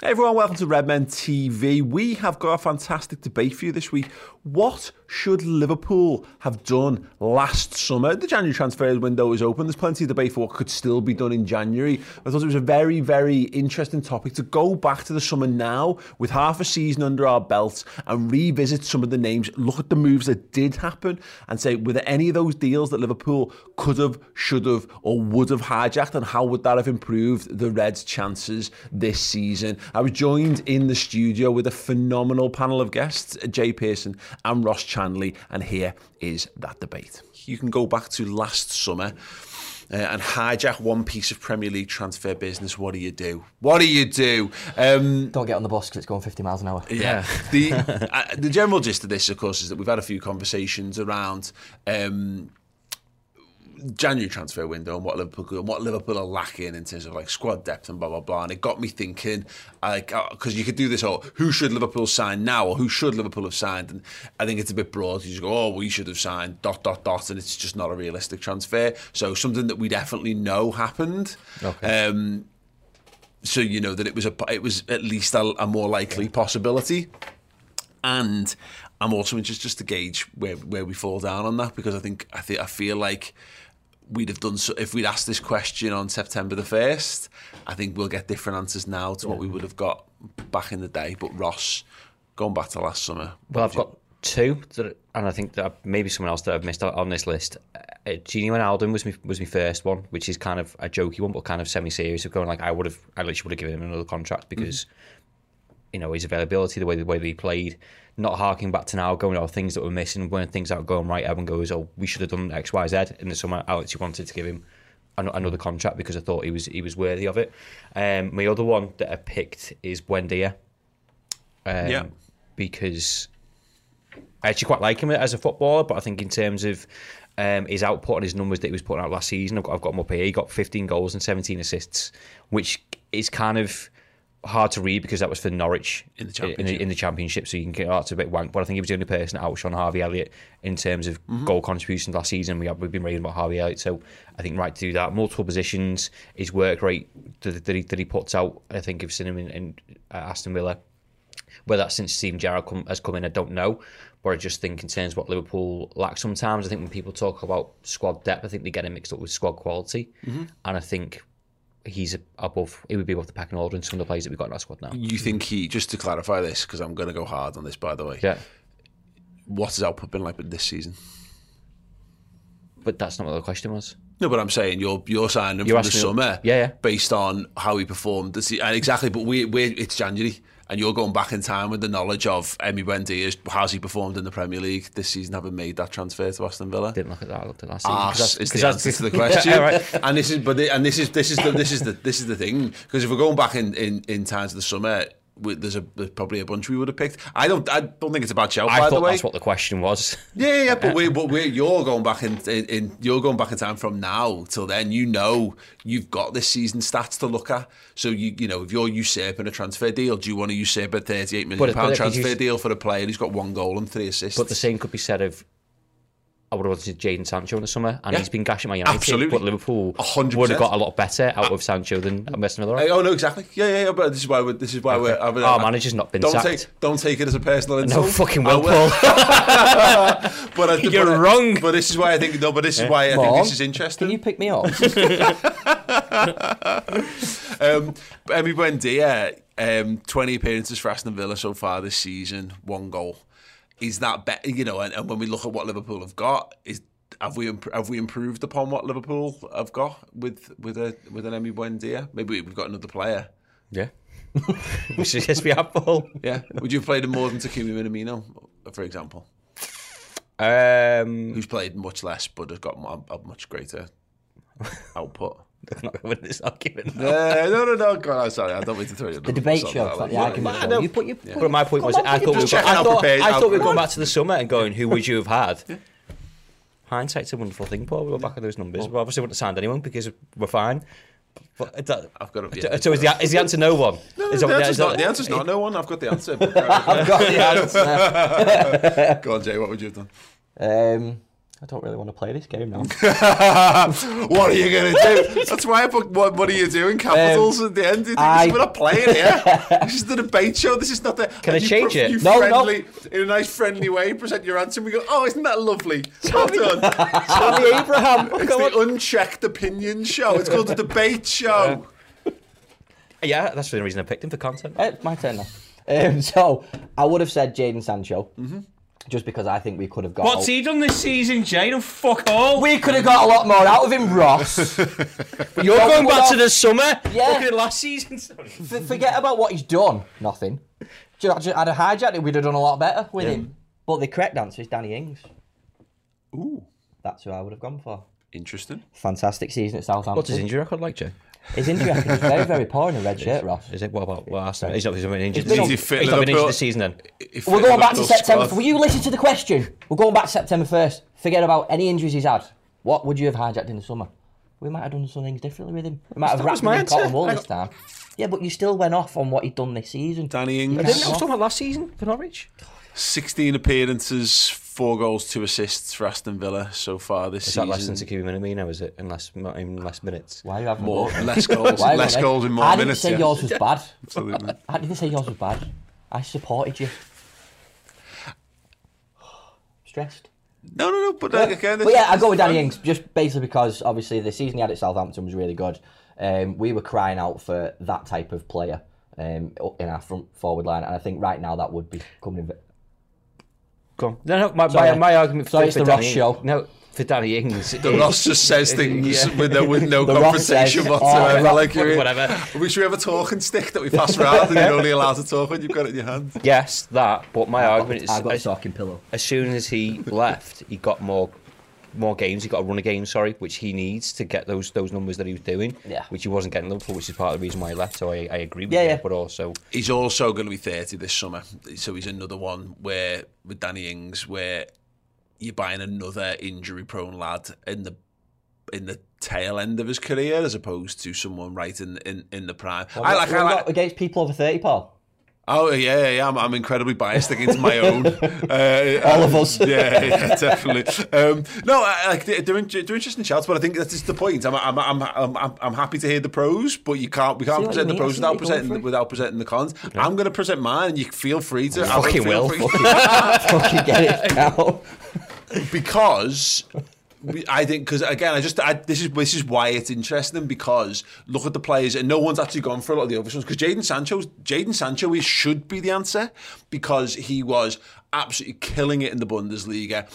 Hey everyone, welcome to Redmen TV. We have got a fantastic debate for you this week. What should Liverpool have done last summer? The January transfer window is open. There's plenty of debate for what could still be done in January. I thought it was a very, very interesting topic to go back to the summer now with half a season under our belts and revisit some of the names, look at the moves that did happen and say, were there any of those deals that Liverpool could have, should have, or would have hijacked and how would that have improved the Reds' chances this season? I was joined in the studio with a phenomenal panel of guests, Jay Pearson and Ross Chandley, and here is that debate. You can go back to last summer. Uh, and hijack one piece of Premier League transfer business. What do you do? What do you do? Um, Don't get on the bus because it's going 50 miles an hour. yeah. the uh, the general gist of this, of course, is that we've had a few conversations around um, January transfer window and what Liverpool and what Liverpool are lacking in terms of like squad depth and blah blah blah. And it got me thinking, like, because you could do this whole who should Liverpool sign now or who should Liverpool have signed? And I think it's a bit broad. You just go, oh, we should have signed dot dot dot, and it's just not a realistic transfer. So something that we definitely know happened. Okay. Um, so you know that it was a it was at least a, a more likely possibility and I'm also interested just to gauge where where we fall down on that because I think I think I feel like we'd have done so if we'd asked this question on September the first. I think we'll get different answers now to what we would have got back in the day. But Ross, going back to last summer, Well, I've got two, that, and I think that maybe someone else that I've missed out on this list. Uh, Gini Wijnaldum was my, was my first one, which is kind of a jokey one, but kind of semi-serious. Of going like, I would have, I literally would have given him another contract because, you know, his availability, the way the way that he played, not harking back to now, going oh things that were missing, when things aren't going right, everyone goes, oh, we should have done X, Y, Z. and the summer, Alex actually wanted to give him an- another contract because I thought he was he was worthy of it. Um, my other one that I picked is Buendia. Um, Yeah. Because I actually quite like him as a footballer, but I think in terms of um, his output and his numbers that he was putting out last season, I've got, I've got him up here. He got 15 goals and 17 assists, which is kind of hard to read because that was for Norwich In the in, Championship. in the championship. So you can get that's a bit wank, but I think he was the only person outshone Harvey Elliott in terms of goal contributions last season. We have, we've been reading about Harvey Elliott, so I think right to do that. Multiple positions, his work rate that, that, he, that he puts out. I think I've seen him in, in uh, Aston Villa. Whether that's since Steven Gerrard come, has come in, I don't know. But I just think in terms of what Liverpool lack sometimes, I think when people talk about squad depth, I think they get it mixed up with squad quality. And I think he's above, he would be above the pecking order in some of the players that we've got in our squad now. you think he just to clarify this because I'm going to go hard on this by the way. Yeah. What's his output been like this season? But that's not what the question was. No, but I'm saying you're you're signing him You from the summer, Yeah, yeah. based on how he performed. This, and exactly, but we we it's January, and you're going back in time with the knowledge of Emi Buendia. How's he performed in the Premier League this season? Having made that transfer to Aston Villa. Didn't look at that. I looked at last season. Ah, 'cause that's- the answer to the question. Yeah, right. And this is, but the, and this is this is the this is the this is the thing because if we're going back in in in times of the summer, there's a there's probably a bunch we would have picked. I don't I don't think it's about Chelsea. I by the thought that's what the question was. yeah, yeah, but we, but we, you're going back in, in, in, you're going back in time from now till then. You know, you've got this season stats to look at. So you, you know, if you're usurping a transfer deal, do you want to usurp a 38 million But- pound but transfer deal for a player who's got one goal and three assists? But the same could be said of I would have wanted to Jaden Sancho in the summer, and Yeah. he's been gashing my United. Absolutely. But Liverpool A hundred would have got a lot better out of Sancho than West Miller. Hey, oh no, exactly. Yeah, yeah, yeah. But this is why we're. This is why we're. I mean, Our I- manager's not been don't sacked. Take, don't take it as a personal insult. no fucking I will, Paul. But I, You're but I- wrong. But this is why I think. No, but this is why I think this is interesting. Can you pick me up? Um, Emi Buendia, um, 20 appearances for Aston Villa so far this season, one goal. Is that better? You know, and, and when we look at what Liverpool have got, is have we imp- have we improved upon what Liverpool have got with with a with an Emi Buendia? Maybe we've got another player. yeah. we should yes, we have Paul. Yeah, would you have played him more than Takumi Minamino, for example, Um, who's played much less but has got mo- a much greater output? I'm not going to win this argument. Uh, no, no, no. God, I'm sorry. I don't mean to throw you. The debate show, it's like the argument I show. know. You put your. But my point was, on, I thought, we Just were, checking I, how thought, I thought we were prepared. going back to the summer and going, who would you have had? Hindsight's a wonderful thing, Paul. We were back at those numbers. We obviously wouldn't have signed anyone because we're fine. But that, I've got to. so, so is the, is the answer no one? No, Is the, that- answer's is that- not, the answer's not no one. I've got the answer. I've got the answer. Go on, Jay. What would you have done? Um, I don't really want to play this game now. what are you going to do? That's why I put what, what are you doing? Capitals at the end. You think I- we're not playing here. this is the debate show. This is not the. Can I change pro- it? You No, no. in a nice friendly way, present your answer. and We go, oh, isn't that lovely? Well done. Tammy Abraham. it's Come on. the unchecked opinion show. It's called the debate show. Yeah, that's the reason I picked him for content. Uh, my turn now. Um, so I would have said Jaden Sancho, just because I think we could have got. What's he done this season, Jane? And fuck all. We could have got a lot more out of him, Ross. You're going back to the summer. Yeah. Look at last season. F- forget about what he's done. Nothing. Just, just, I'd have hijacked it. We'd have done a lot better with him. But the correct answer is Danny Ings. Ooh, That's who I would have gone for. interesting. Fantastic season at Southampton. What's his injury record like, Jay? His injury record is very, very poor in a red shirt, Ross. Is it what about what Arsenal? He's not, he's not been injured. He's been He's, on- he's not been Liverpool. injured this season then. We're going back to September. squad- Will you listen to the question? We're going back to September 1st. Forget about any injuries he's had. What would you have hijacked in the summer? We might have done some things differently with him. We might have That wrapped him my in answer. cotton wool this time. Yeah, but you still went off on what he'd done this season. Danny I, didn't, I was talking about last season for Norwich. 16 appearances, four goals, two assists for Aston Villa so far this Is season. Is that less than Takumi Minamino, is it? In less, in less minutes. Why are you having More, a less goals, less won't goals in more I minutes. I didn't say yours was bad. Absolutely. I didn't say yours was bad. I supported you. Stressed. No, no, no. But uh, again, But yeah, I go with Danny Ings just basically because obviously the season he had at Southampton was really good. Um, we were crying out for that type of player um, in our front forward line, and I think right now that would be coming. In, Go on. No, no, my, Sorry. my, my argument Sorry, for, it's for the Danny Ross Ings- show. No, for Danny Ings. The Ross just says things Yeah. with no, with no The Ross confrontation says, oh, whatsoever. oh, like you're, whatever. We should have a talking stick that we pass around and you're only allowed to talk when you've got it in your hand. Yes, that. But my argument is, I've got a as, talking pillow. as soon as he left, he got more more games. He got a run of games, sorry, which he needs to get those those numbers that he was doing, Yeah. which he wasn't getting Liverpool, which is part of the reason why he left. So I, I agree with Yeah, you, yeah. but also He's also going to be 30 this summer. So he's another one where, with Danny Ings, where you're buying another injury prone lad in the in the tail end of his career as opposed to someone right in in, in the prime. I like, I We're like against people over thirty, Paul. Oh yeah, yeah, yeah. I'm, I'm incredibly biased against my own. Uh, All of us. Yeah, yeah definitely. Um, no, I, like they're, they're, in- they're interesting shouts, but I think that's just the point. I'm, I'm, I'm, I'm, I'm, I'm happy to hear the pros, but you can't we can't See present the pros without what you're going presenting for. without presenting the cons. I'm going to present mine, and you feel free to. Fucking feel will. free- Fucking get it now. because we- I think because again, I just I, this is this is why it's interesting because look at the players and no one's actually gone for a lot of the obvious ones because Jaden Sancho, Jaden Sancho, he should be the answer because he was absolutely killing it in the Bundesliga,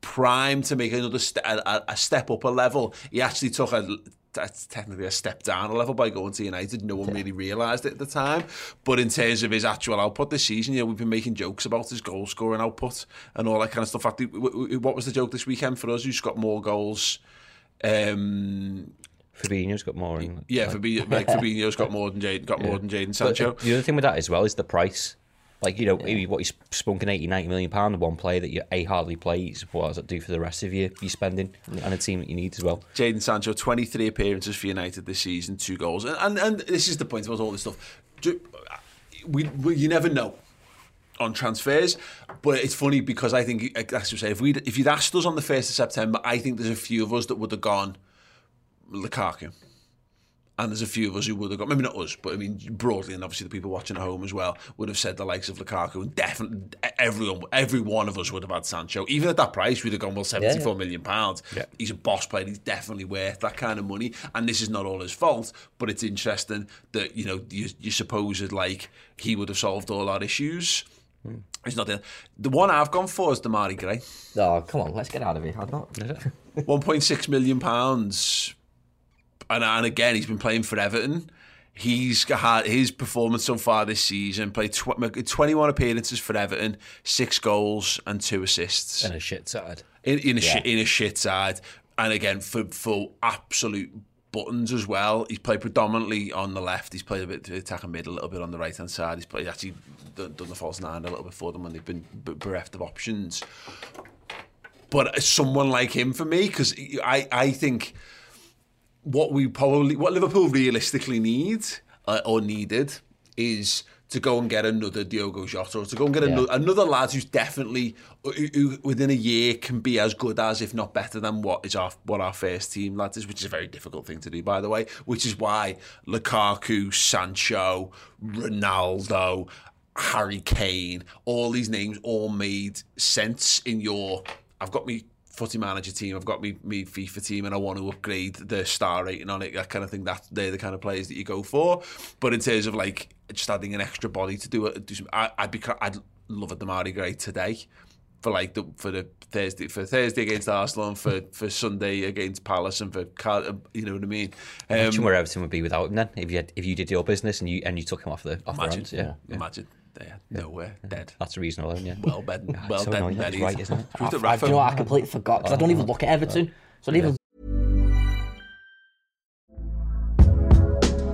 primed to make another a, a- a step up a level. He actually took a that's technically a step down a level by going to United. No one really realised it at the time. But in terms of his actual output this season, you know, we've been making jokes about his goal scoring output and all that kind of stuff. Actually, w- w- What was the joke this weekend for us? Who's got more goals? Um, Fabinho's got more. Yeah, Fabi- like Fabinho's got more than Jade, got more than Jaden But Sancho. the other thing with that as well is the price. Like, you know, maybe what he's spunking 80, 90 million pound on one player that you A hardly plays. What does it do for the rest of you? You spending and a team that you need as well. Jaden Sancho, 23 appearances for United this season, two goals. And, and, and this is the point about all this stuff. Do- We, we, you never know. on transfers. But it's funny because I think, as you say, if we if you'd asked us on the first of September, I think there's a few of us that would have gone Lukaku. And there's a few of us who would have got, maybe not us, but I mean broadly, and obviously the people watching at home as well would have said the likes of Lukaku, and definitely everyone, every one of us would have had Sancho. Even at that price, we'd have gone well, seventy-four yeah, yeah. million pounds. Yeah. He's a boss player. He's definitely worth that kind of money. And this is not all his fault, but it's interesting that you know you, you suppose it like he would have solved all our issues. Hmm. He's not there. The one I've gone for is Demarai Gray. Oh, come on, let's get out of here. I'm not. 1.6 million pounds and, and again, he's been playing for Everton. He's had his performance so far this season. Played tw- 21 appearances for Everton, six goals and two assists. In a shit side. In, in a yeah. shit in a shit side, and again for for absolute buttons as well. He's played predominantly on the left. He's played a bit to attack and mid, a little bit on the right hand side. He's played actually done, done the false nine a little bit for them when they've been bereft of options. But uh, someone like him for me, because I I think what we probably what Liverpool realistically need uh, or needed is to go and get another Diogo Jota or to go and get yeah. another, another lad who's definitely who, who, within a year can be as good as if not better than what is our what our first team lads is which is a very difficult thing to do by the way which is why Lukaku Sancho Ronaldo Harry Kane all these names all made sense in your I've got me footy manager team, I've got me me FIFA team, and I want to upgrade the star rating on it, that kind of thing. That they're the kind of players that you go for. But in terms of like just adding an extra body to do it, do some, I, would be I'd love a Demarai Gray today for like the for the Thursday for Thursday against Arsenal and for for Sunday against Palace and for you know what I mean. Um, imagine where Everton would be without him then if you had, if you did your business and you and you took him off the off imagine, the yeah, yeah, imagine there, nowhere, mm. dead. That's the reason alone, yeah. Well bed, well so dead. Right, isn't it? Do you know what, I completely forgot because oh, I don't oh. even look at Everton. So I don't even.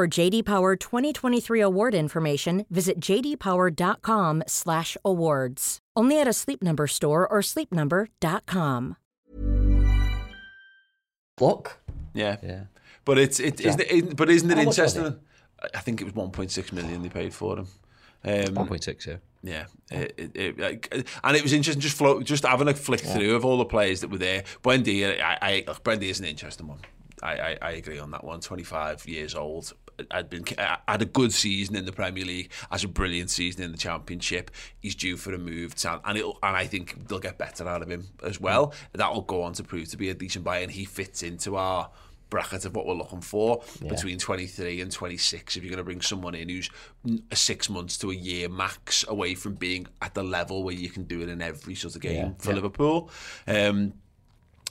For JD Power 2023 award information, visit jdpower.com/awards. Only at a Sleep Number store or sleepnumber.com. Look, yeah, yeah, but it's it, isn't it, but isn't it How interesting? I think it was 1.6 million they paid for them. Um, 1.6, yeah. Yeah, it, it, it, and it was interesting just float, just having a flick yeah. through of all the players that were there. Buendia, I, I, look, Buendia is an interesting one. I, I, I, agree on that one. 25 years old. I'd been had a good season in the Premier League, has a brilliant season in the Championship. He's due for a move, and it and I think they'll get better out of him as well. Mm. That'll go on to prove to be a decent buy, and he fits into our bracket of what we're looking for yeah. between 23 and 26 if you're going to bring someone in who's six months to a year max away from being at the level where you can do it in every sort of game yeah. for yeah. Liverpool um,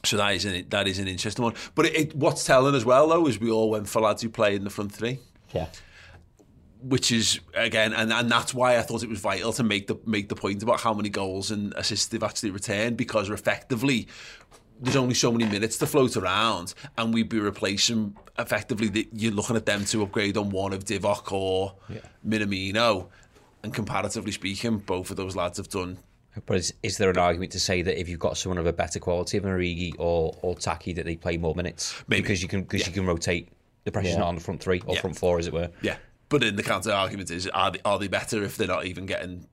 so that is an that is an interesting one. But it, it, what's telling as well though is we all went for lads who play in the front three. Yeah. Which is again, and, and that's why I thought it was vital to make the make the point about how many goals and assists they've actually returned because effectively there's only so many minutes to float around, and we'd be replacing effectively. The, you're looking at them to upgrade on one of Divock or yeah. Minamino, and comparatively speaking, both of those lads have done But is, is there an argument to say that if you've got someone of a better quality of Origi or or Taki, that they play more minutes? Maybe. because you can because Yeah. you can rotate. The pressure's Yeah. not on the front three or Yeah. front four, as it were. Yeah, but in the counter argument is: are they, are they better if they're not even getting?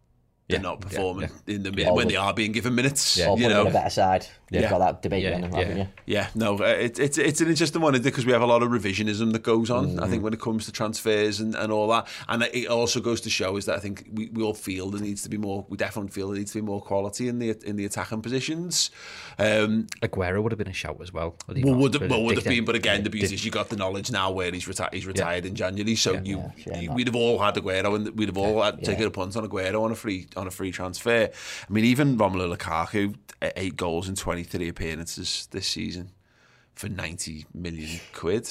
They're Yeah, not yeah, performing in the Yeah. when they are being given minutes. Yeah. You know, a better side. You've Yeah. got that debate Yeah, going on, yeah. haven't you? Yeah, no, uh, it, it's it's an interesting one because we have a lot of revisionism that goes on. I think when it comes to transfers and, and all that, and it also goes to show is that I think we, we all feel there needs to be more. We definitely feel there needs to be more quality in the in the attacking positions. Um, Aguero would have been a shout as well. well, not? would, But well, would have been, but again, the beauty is you got the knowledge now where he's retired. He's retired in January, so you, yeah, you- we'd have all had Aguero, and we'd have all had taken a punt on Aguero on a free on a free transfer. I mean, even Romelu Lukaku, eight goals in twenty three appearances this season for ninety million quid.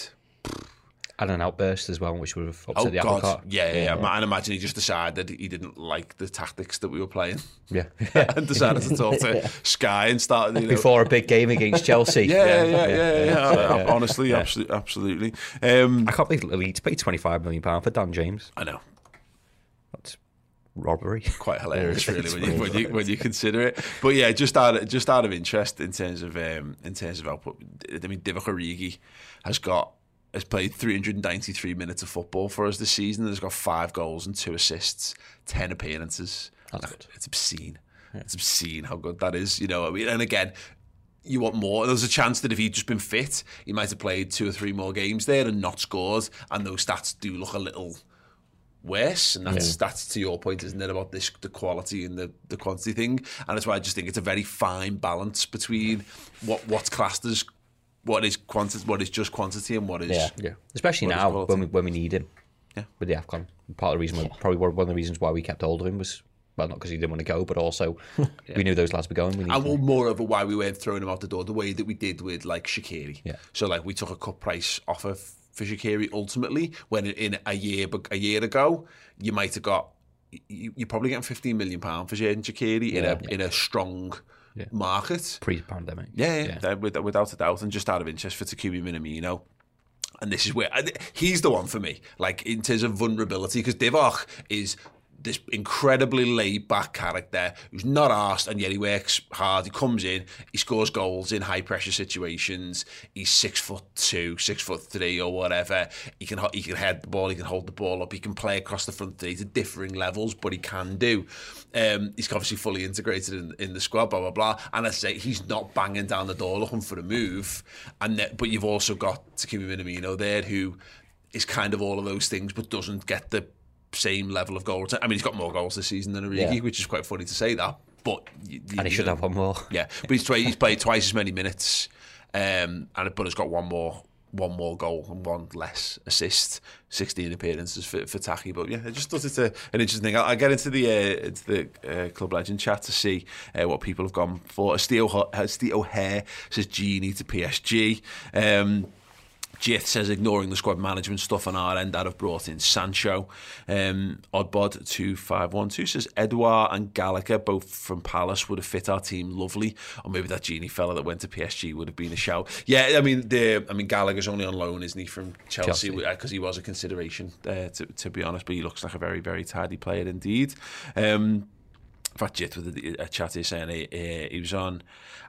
and an outburst as well, which would have upset Oh the apple God, cart. yeah, yeah, yeah. And imagine he just decided he didn't like the tactics that we were playing, Yeah. and decided to talk to Sky and started you know, Before a big game against Chelsea. Yeah, yeah, yeah, yeah. yeah, Honestly, absolutely, absolutely. Um, I can't believe Leeds paid twenty five million pound for Dan James. I know. That's robbery. quite hilarious, really, when you, when you when you consider it. But yeah, just out of, just out of interest in terms of um, in terms of output, I mean, Divock Origi has got has played 393 minutes of football for us this season. and Has got five goals and two assists, ten appearances. That's good. It's obscene. It's obscene how good that is. You know, I mean, and again. You want more. There's a chance that if he'd just been fit, he might have played two or three more games there and not scored. And those stats do look a little worse, and that's that's to your point, isn't it, about this the quality and the, the quantity thing, and that's why I just think it's a very fine balance between what what's classed as what is quantity, what is just quantity, and what is Yeah. Yeah, especially now when we when we need him. Yeah. with the Afcon. Part of the reason, why probably one of the reasons why we kept hold of him was well, not because he didn't want to go, but also we knew those lads were going. We And needed well, moreover, why we weren't throwing him out the door the way that we did with like Shaqiri. Yeah. So like we took a cut price offer for Shaqiri ultimately when in a year a year ago you might have got you, you're probably getting 15 million pound for Xherdan Shaqiri in a in a strong market. pre-pandemic. Yeah, yeah, without a doubt, and just out of interest for Takumi Minamino. And this is where he's the one for me, like in terms of vulnerability, because Divock is this incredibly laid back character who's not asked and yet he works hard. He comes in, he scores goals in high pressure situations. He's six foot two, six foot three, or whatever. He can he can head the ball, he can hold the ball up, he can play across the front three to differing levels, but he can do. Um, he's obviously fully integrated in, in the squad, blah blah blah. And I say he's not banging down the door looking for a move. And that, but you've also got Takumi Minamino there who is kind of all of those things, but doesn't get the same level of goal return. I mean, he's got more goals this season than Origi, Yeah. which is quite funny to say that. But you, you- and he should have one more. Yeah, but he's, twi- he's played twice as many minutes, um, and but has got one more one more goal and one less assist, sixteen appearances for, for Taki. But yeah, I just thought it's a, an interesting thing. I'll, I'll get into the uh, into the uh, club legend chat to see uh, what people have gone for. Steve O'Hare says Gini to PSG. Um, Jith says ignoring the squad management stuff on our end, I'd have brought in Sancho. Um, Oddbod two five one two says Edouard and Gallagher, both from Palace, would have fit our team lovely. Or maybe that Gini fella that went to PSG would have been a shout. Yeah, I mean, the I mean Gallagher's only on loan, isn't he, from Chelsea? Because he was a consideration, uh, to, to be honest. But he looks like a very very tidy player indeed. Um, fact, Jit with a, a chat here saying he, uh, he was on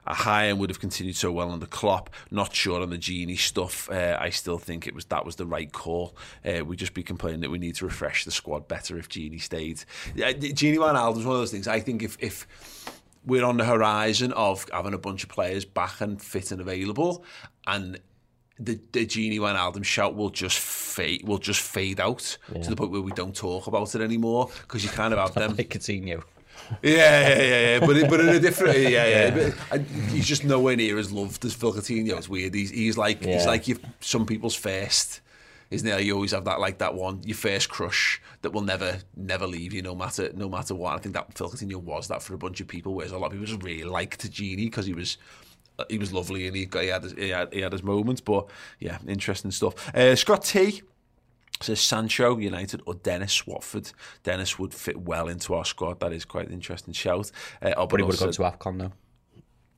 a high and would have continued so well under Klopp. Not sure on the Gini stuff. Uh, I still think it was that was the right call. Uh, we'd just be complaining that we need to refresh the squad better if Gini stayed. Uh, Gini Wijnaldum's one of those things. I think if if we're on the horizon of having a bunch of players back and fit and available, and the, the Gini Wijnaldum shout will just fade will just fade out to the point where we don't talk about it anymore because you kind of have them. Like Coutinho. Yeah, yeah, yeah, yeah. But but in a different, yeah, yeah. But, and he's just nowhere near as loved as Phil Coutinho. It's weird. He's he's like he's like you, some people's first, isn't it? You always have that like that one, your first crush that will never never leave you, no matter no matter what. I think that Phil Coutinho was that for a bunch of people, whereas a lot of people just really liked Gini because he was. He was lovely and he, got, he, had his, he, had, he had his moments, but yeah, interesting stuff. Uh, Scott T says Sancho, United, or Dennis Watford. Dennis would fit well into our squad. That is quite an interesting shout. Uh, But he would have gone to AFCON though.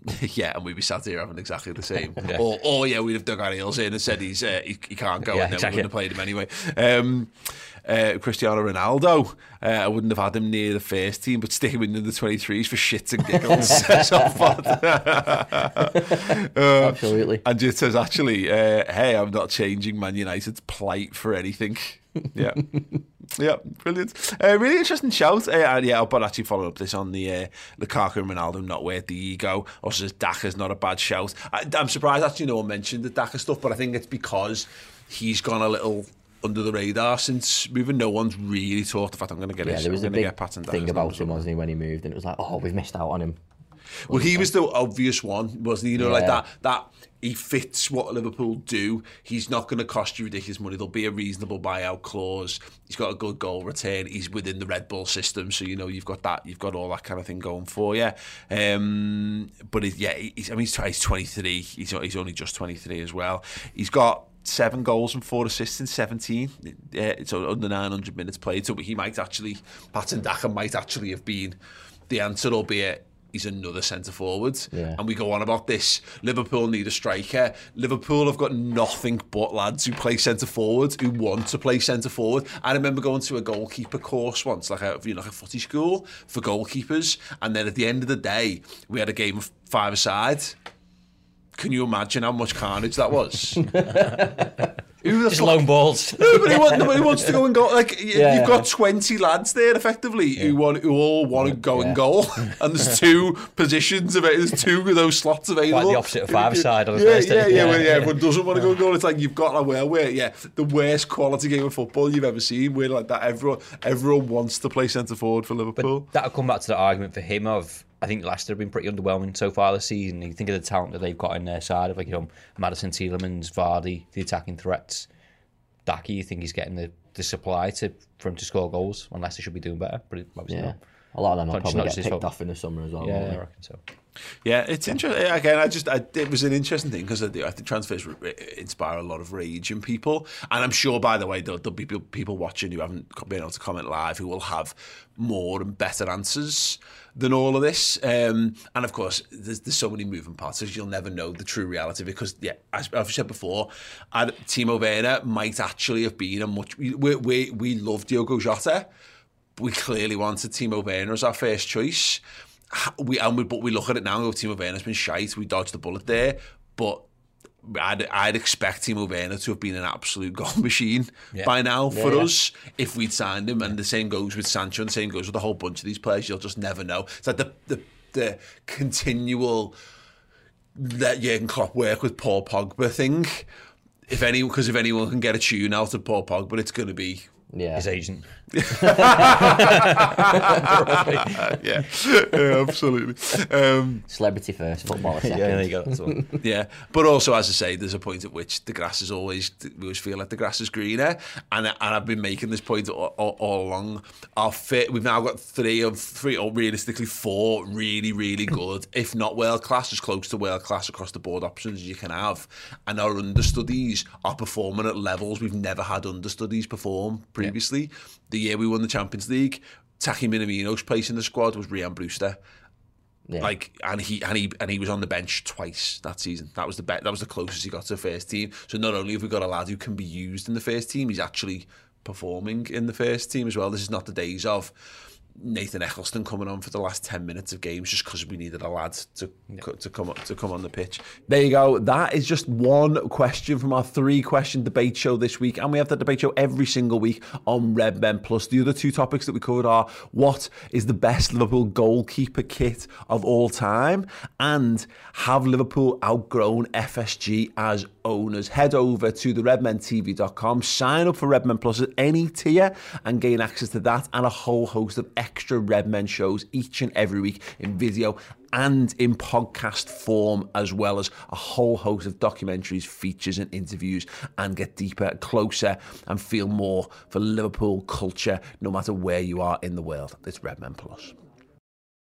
yeah, and we'd be sat here having exactly the same. Or, or yeah, we'd have dug our heels in and said he's uh, he, he can't go, Yeah, and then exactly. we wouldn't have played him anyway. Um, uh, Cristiano Ronaldo, uh, I wouldn't have had him near the first team, but stick him in the 23s for shits and giggles. Um, Absolutely. And just says, actually, uh, hey, I'm not changing Man United's plight for anything. Yeah. Yeah, brilliant. Uh, really interesting shout. Uh, and yeah, but actually follow up this on the uh, Lukaku and Ronaldo not worth the ego. Also Daka's not a bad shout. I, I'm surprised actually no one mentioned the Daka stuff, but I think it's because he's gone a little under the radar since moving. No one's really talked. In fact, I'm going to get Yeah, his, there was I'm a big get Patton thing about him, wasn't he, when he moved, and it was like, oh, we've missed out on him. Well, he was the obvious one, wasn't he? You know, like that. That he fits what Liverpool do. He's not going to cost you ridiculous money. There'll be a reasonable buyout clause. He's got a good goal return. He's within the Red Bull system, so you know you've got that. You've got all that kind of thing going for you. Um, but it, yeah, he's, I mean, he's, he's 23. He's he's only just 23 as well. He's got seven goals and four assists in 17. Yeah, so under 900 minutes played. So he might actually, Patson Daka might actually have been the answer, albeit he's another centre forward. Yeah. And we go on about this. Liverpool need a striker. Liverpool have got nothing but lads who play centre forward, who want to play centre forward. I remember going to a goalkeeper course once, like a you know, like a footy school for goalkeepers. And then at the end of the day, we had a game of five aside. Can you imagine how much carnage that was? Who the Just fuck lone balls. Nobody, want, nobody wants to go and go. Like Yeah. you've got twenty lads there, effectively, who want, who all want to go and goal, and there's two positions of it. There's two of those slots available. Quite the opposite of five-a-side on a yeah, Thursday. Yeah, yeah, Yeah. Well, yeah. Everyone doesn't want to go and goal. It's like you've got like well, where yeah, the worst quality game of football you've ever seen. Where like that, everyone, everyone wants to play centre forward for Liverpool. But that'll come back to the argument for him of I think Leicester have been pretty underwhelming so far this season. You think of the talent that they've got in their side of like you know Maddison Tielemans, Vardy, the attacking threats. Daka, you think he's getting the, the supply to for him to score goals unless Leicester should be doing better, but obviously Yeah. not. A lot of them will Conscious probably not get just picked off in the summer as well. Yeah, I reckon so. Yeah, it's interesting. Again, I just I, it was an interesting thing because I, I think transfers re- inspire a lot of rage in people, and I'm sure, by the way, there'll, there'll be people- watching who haven't been able to comment live who will have more and better answers than all of this. Um, and of course, there's, there's so many moving parts, so you'll never know the true reality because, yeah, as I've said before, and Timo Werner might actually have been a much. We we, we love Diogo Jota we clearly wanted Timo Werner as our first choice. We and we, but we look at it now. and go, Timo Werner's been shite. We dodged the bullet there, but. I'd, I'd expect Timo Werner to have been an absolute goal machine by now for us if we'd signed him. And the same goes with Sancho, and the same goes with a whole bunch of these players. You'll just never know. It's like the the, the continual let Jurgen Klopp work with Paul Pogba thing. If any, because if anyone can get a tune out of Paul Pogba, it's going to be Yeah. His agent. yeah, yeah, absolutely. Um, Celebrity first, footballer second. Yeah, there you go. That's one. yeah, but also, as I say, there's a point at which the grass is always we always feel like the grass is greener, and and I've been making this point all, all, all along. Our fit, we've now got three of three, or realistically four, really, really good, if not world class, as close to world class across the board options you can have, and our understudies are performing at levels we've never had understudies perform previously. The year we won the Champions League. Taki Minamino's place in the squad was Rian Brewster. Yeah. Like and he and he and he was on the bench twice that season. That was the bet. That was the closest he got to the first team. So not only have we got a lad who can be used in the first team, he's actually performing in the first team as well. This is not the days of Nathan Eccleston coming on for the last ten minutes of games just because we needed a lad to to come to come on the pitch. There you go. That is just one question from our three question debate show this week, and we have that debate show every single week on Red Men Plus. The other two topics that we covered are what is the best Liverpool goalkeeper kit of all time, and have Liverpool outgrown FSG as owners? Head over to the redmentv.com, sign up for Red Men Plus at any tier, and gain access to that and a whole host of extra Red Men shows each and every week in video and in podcast form, as well as a whole host of documentaries, features, and interviews, and get deeper, closer, and feel more for Liverpool culture, no matter where you are in the world. It's Red Men Plus.